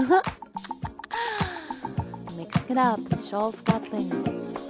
Mixing it up, Charles Gatling.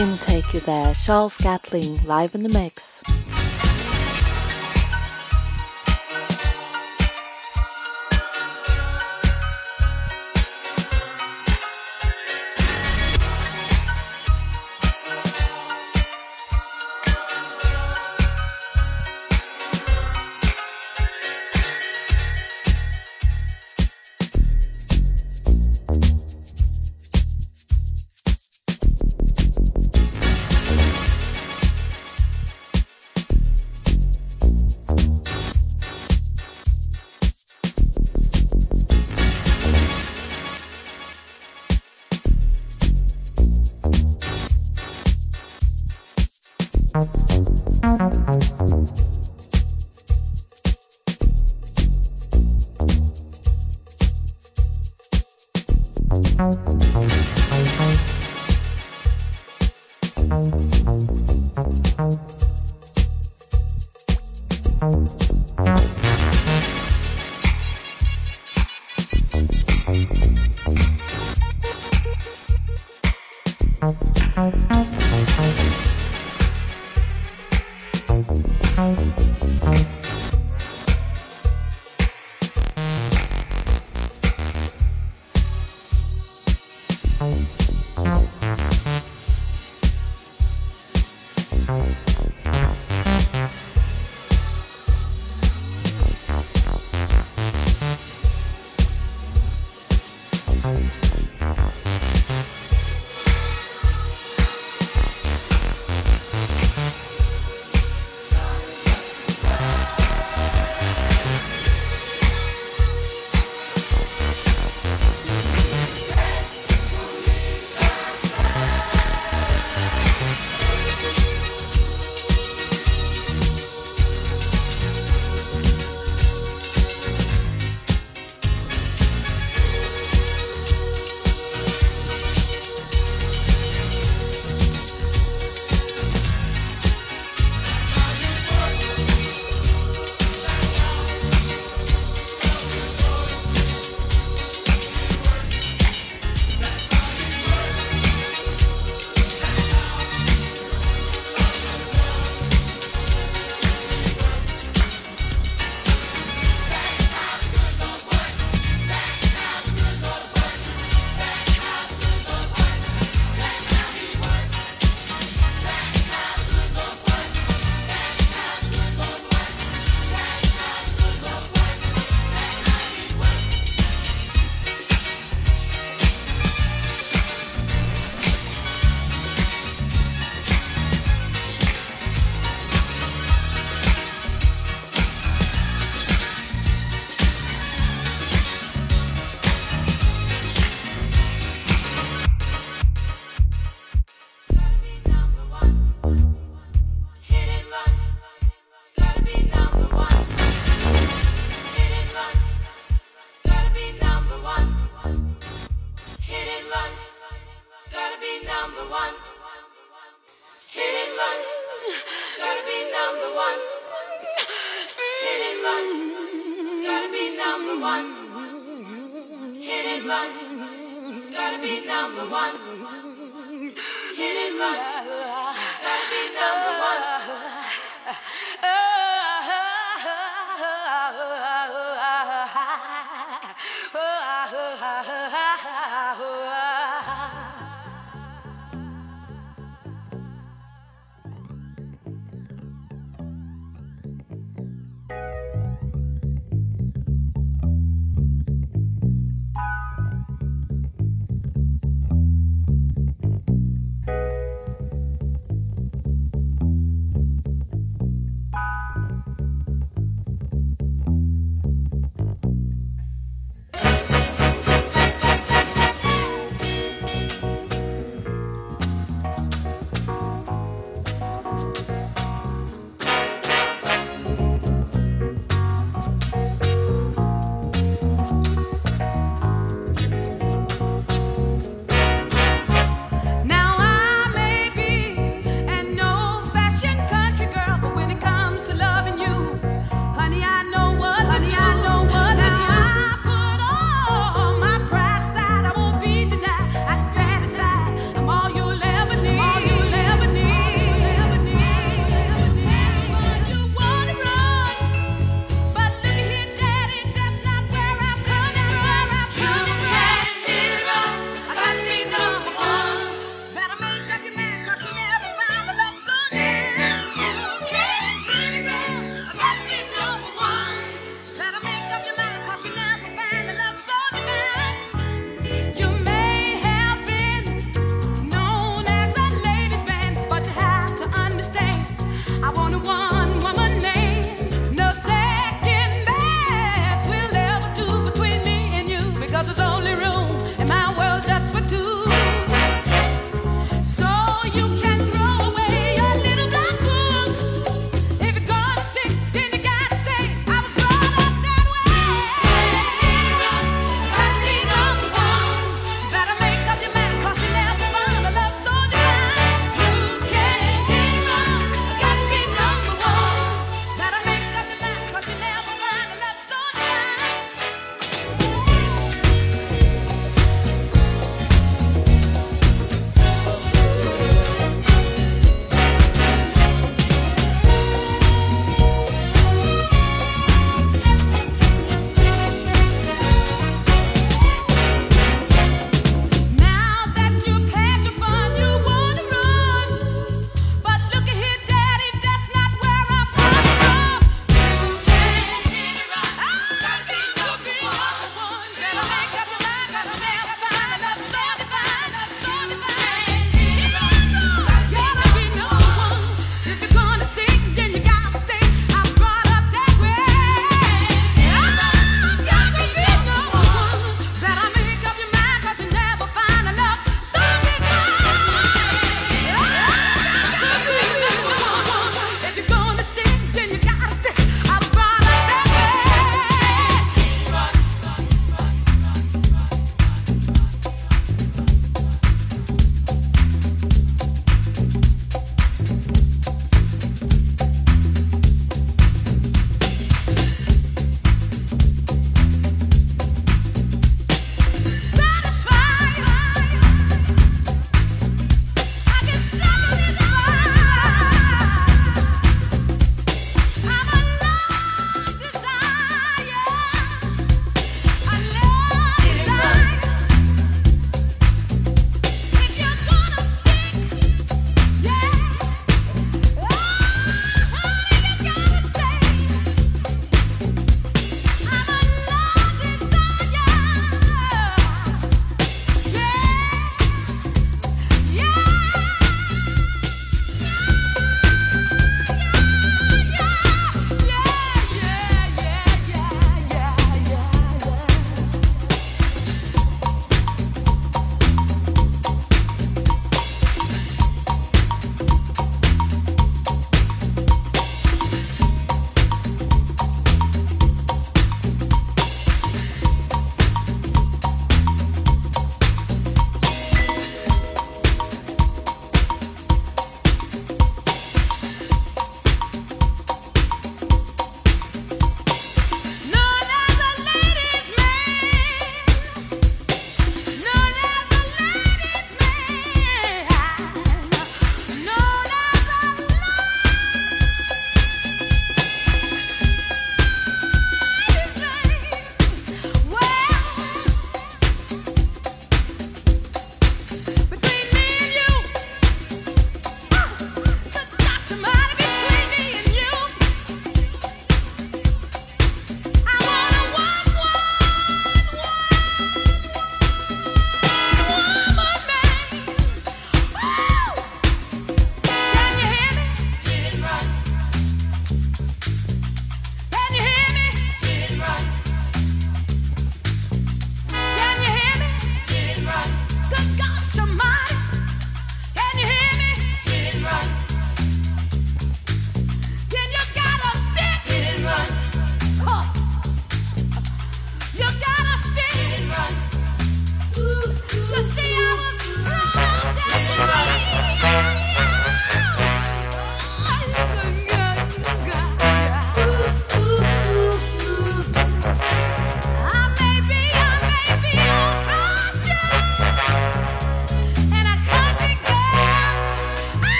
Him take you there. Charles Gatling live in the mix.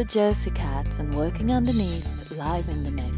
The Jersey Cats and Working Underneath live in the mix.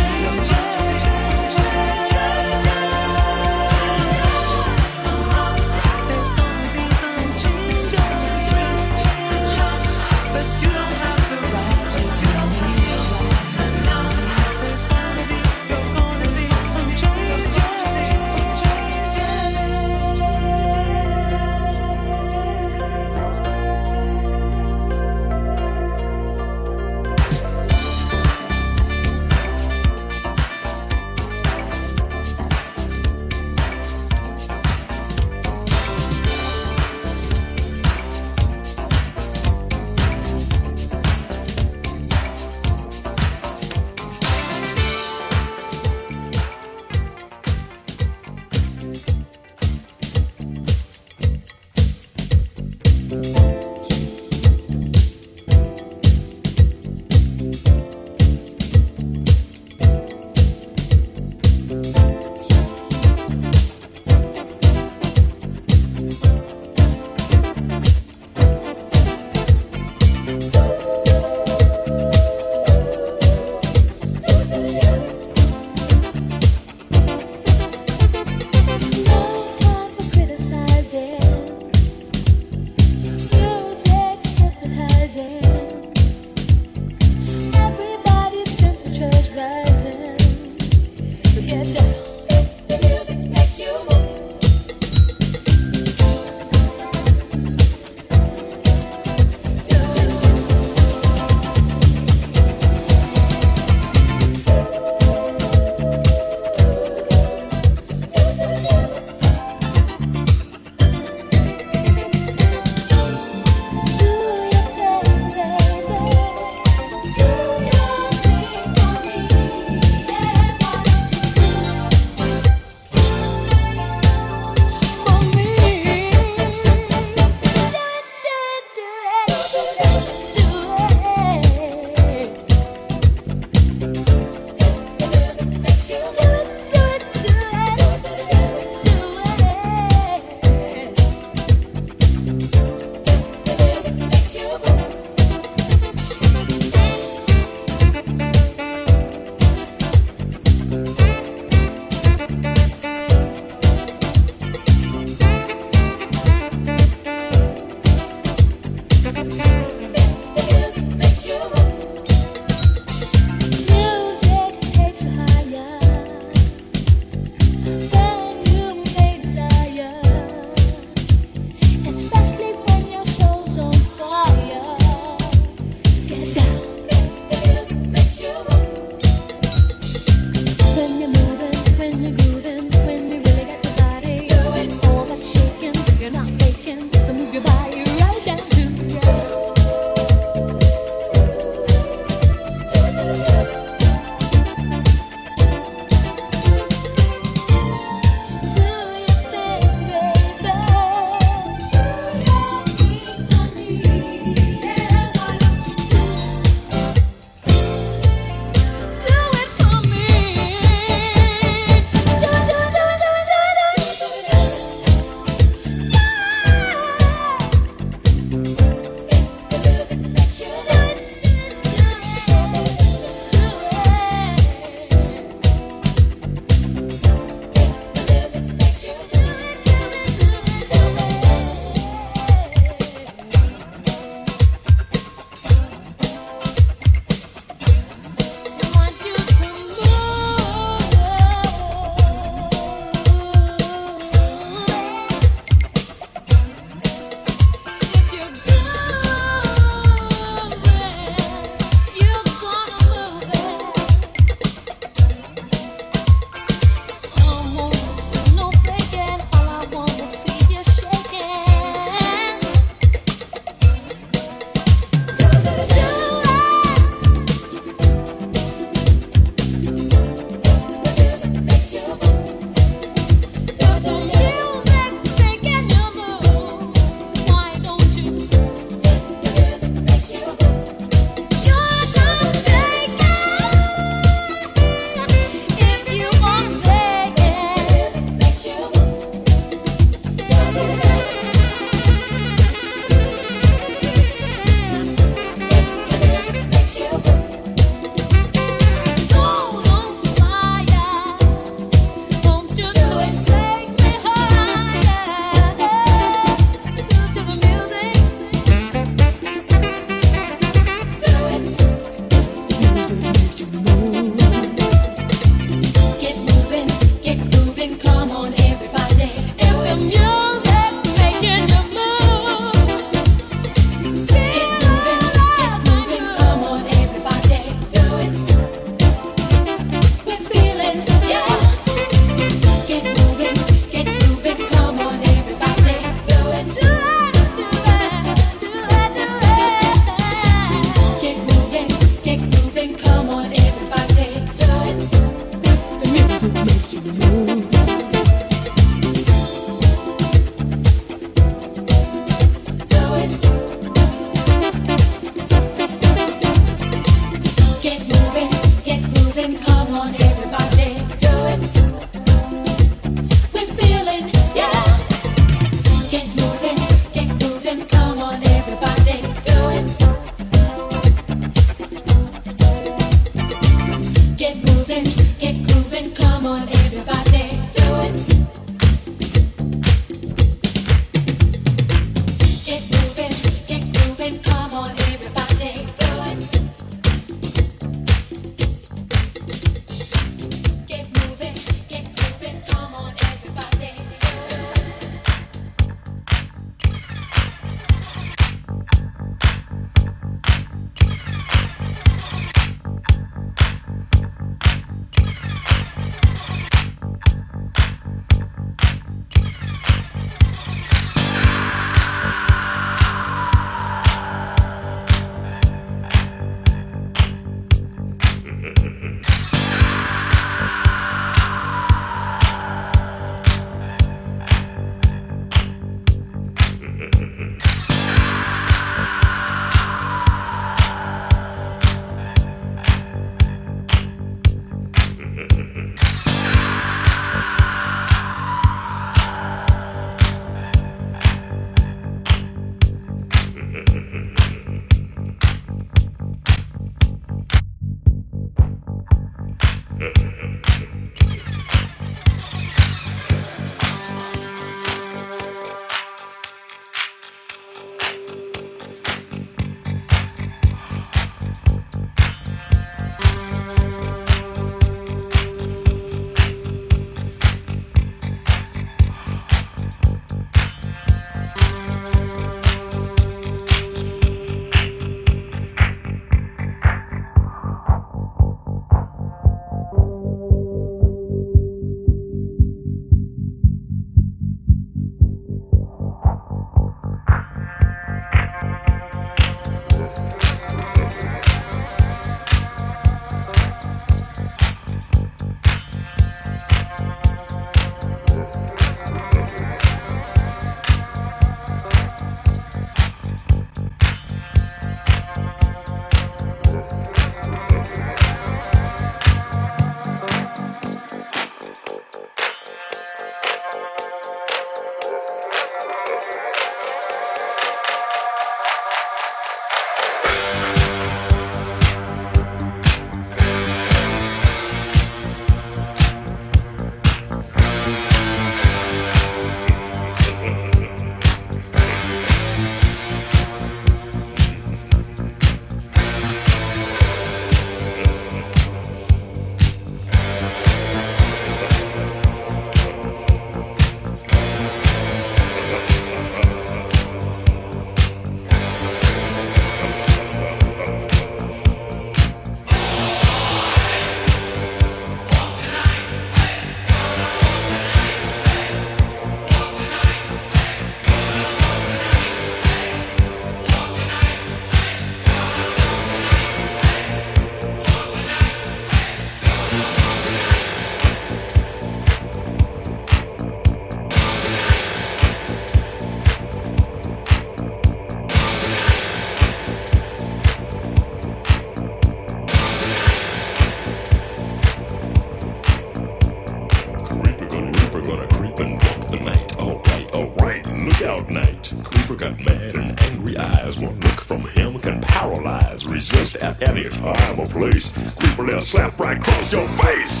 place. Creeper left slap right across your face.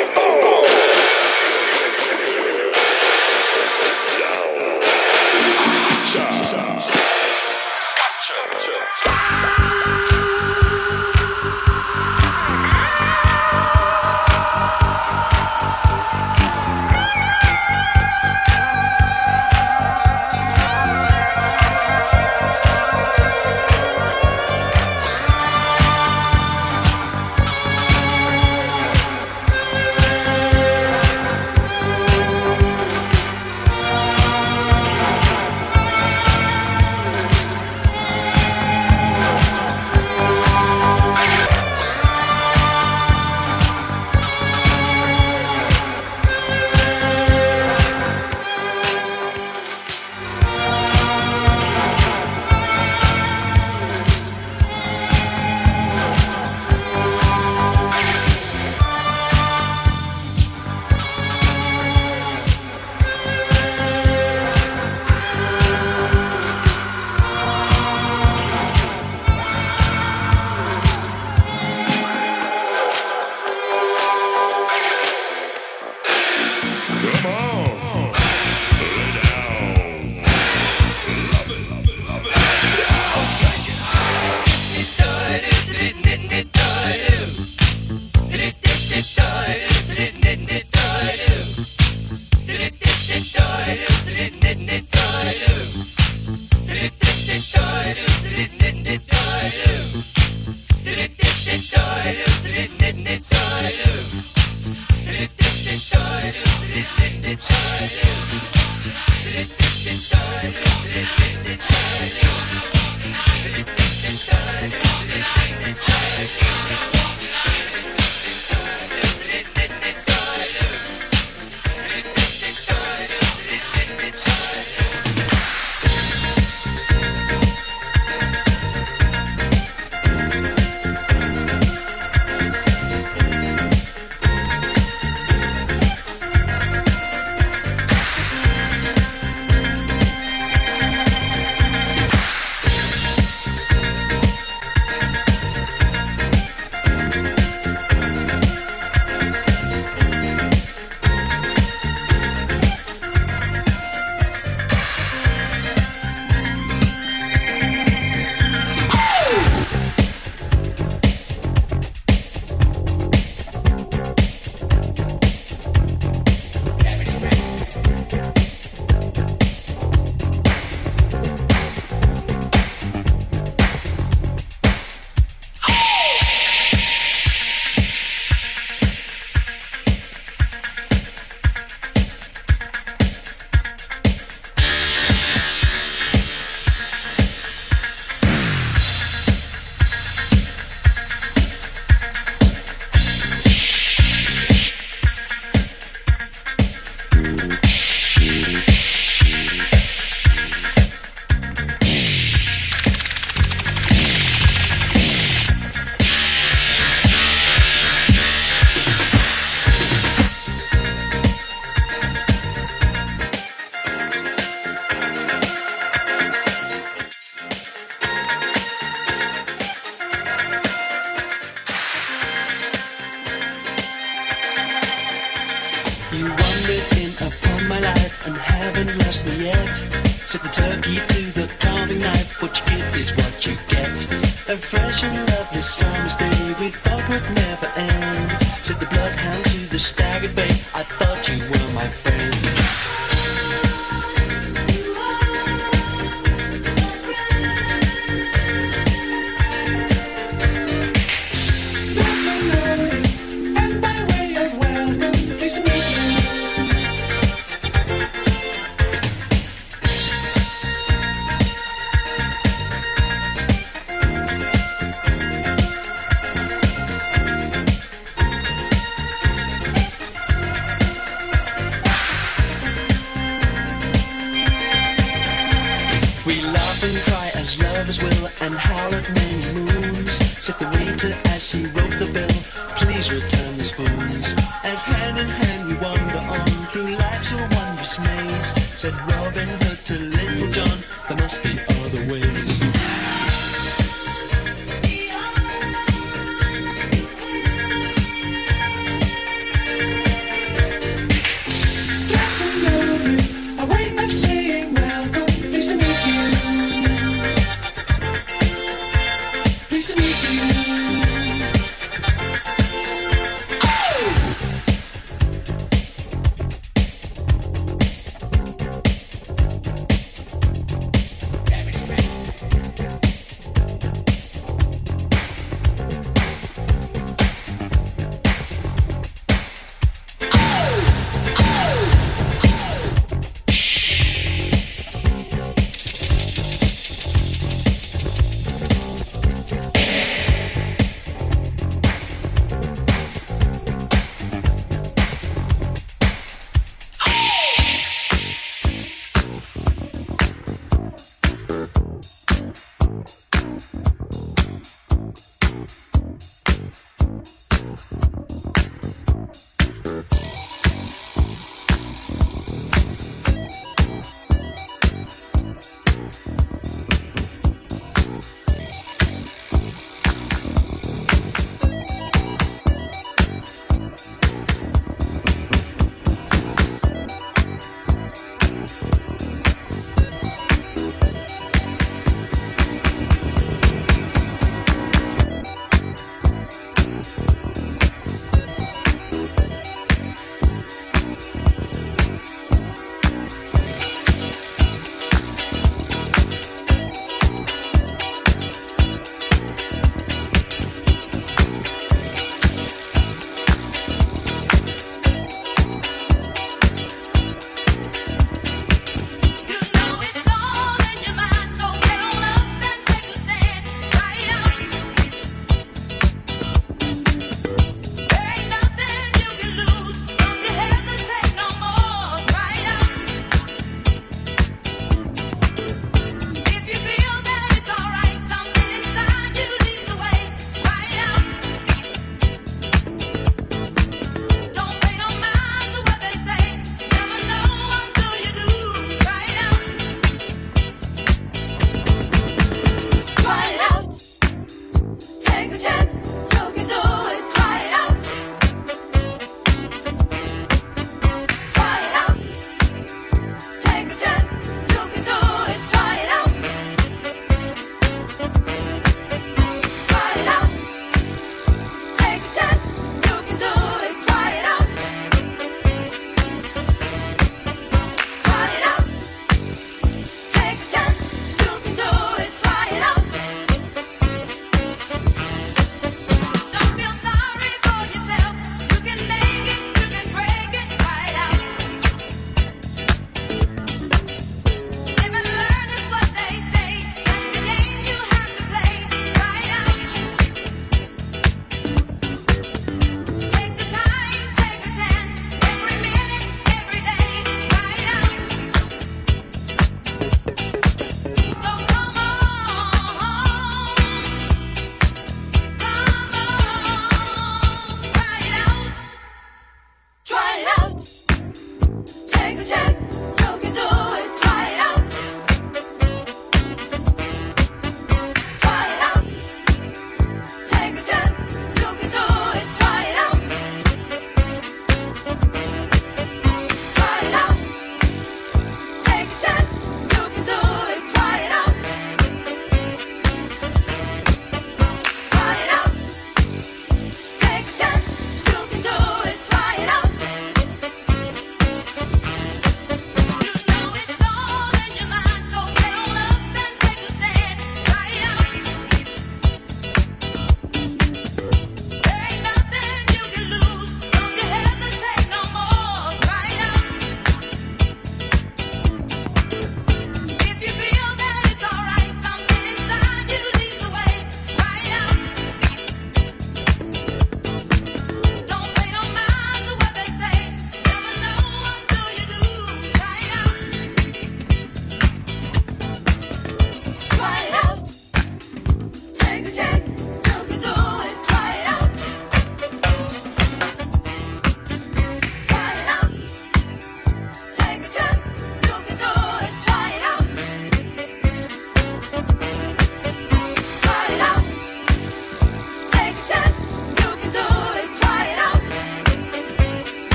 his will and howl at many moons. Said the waiter as he wrote the bill, please return the spoons. As hand in hand we wander on through life's wondrous maze, said Robin Hood to Little John, there must be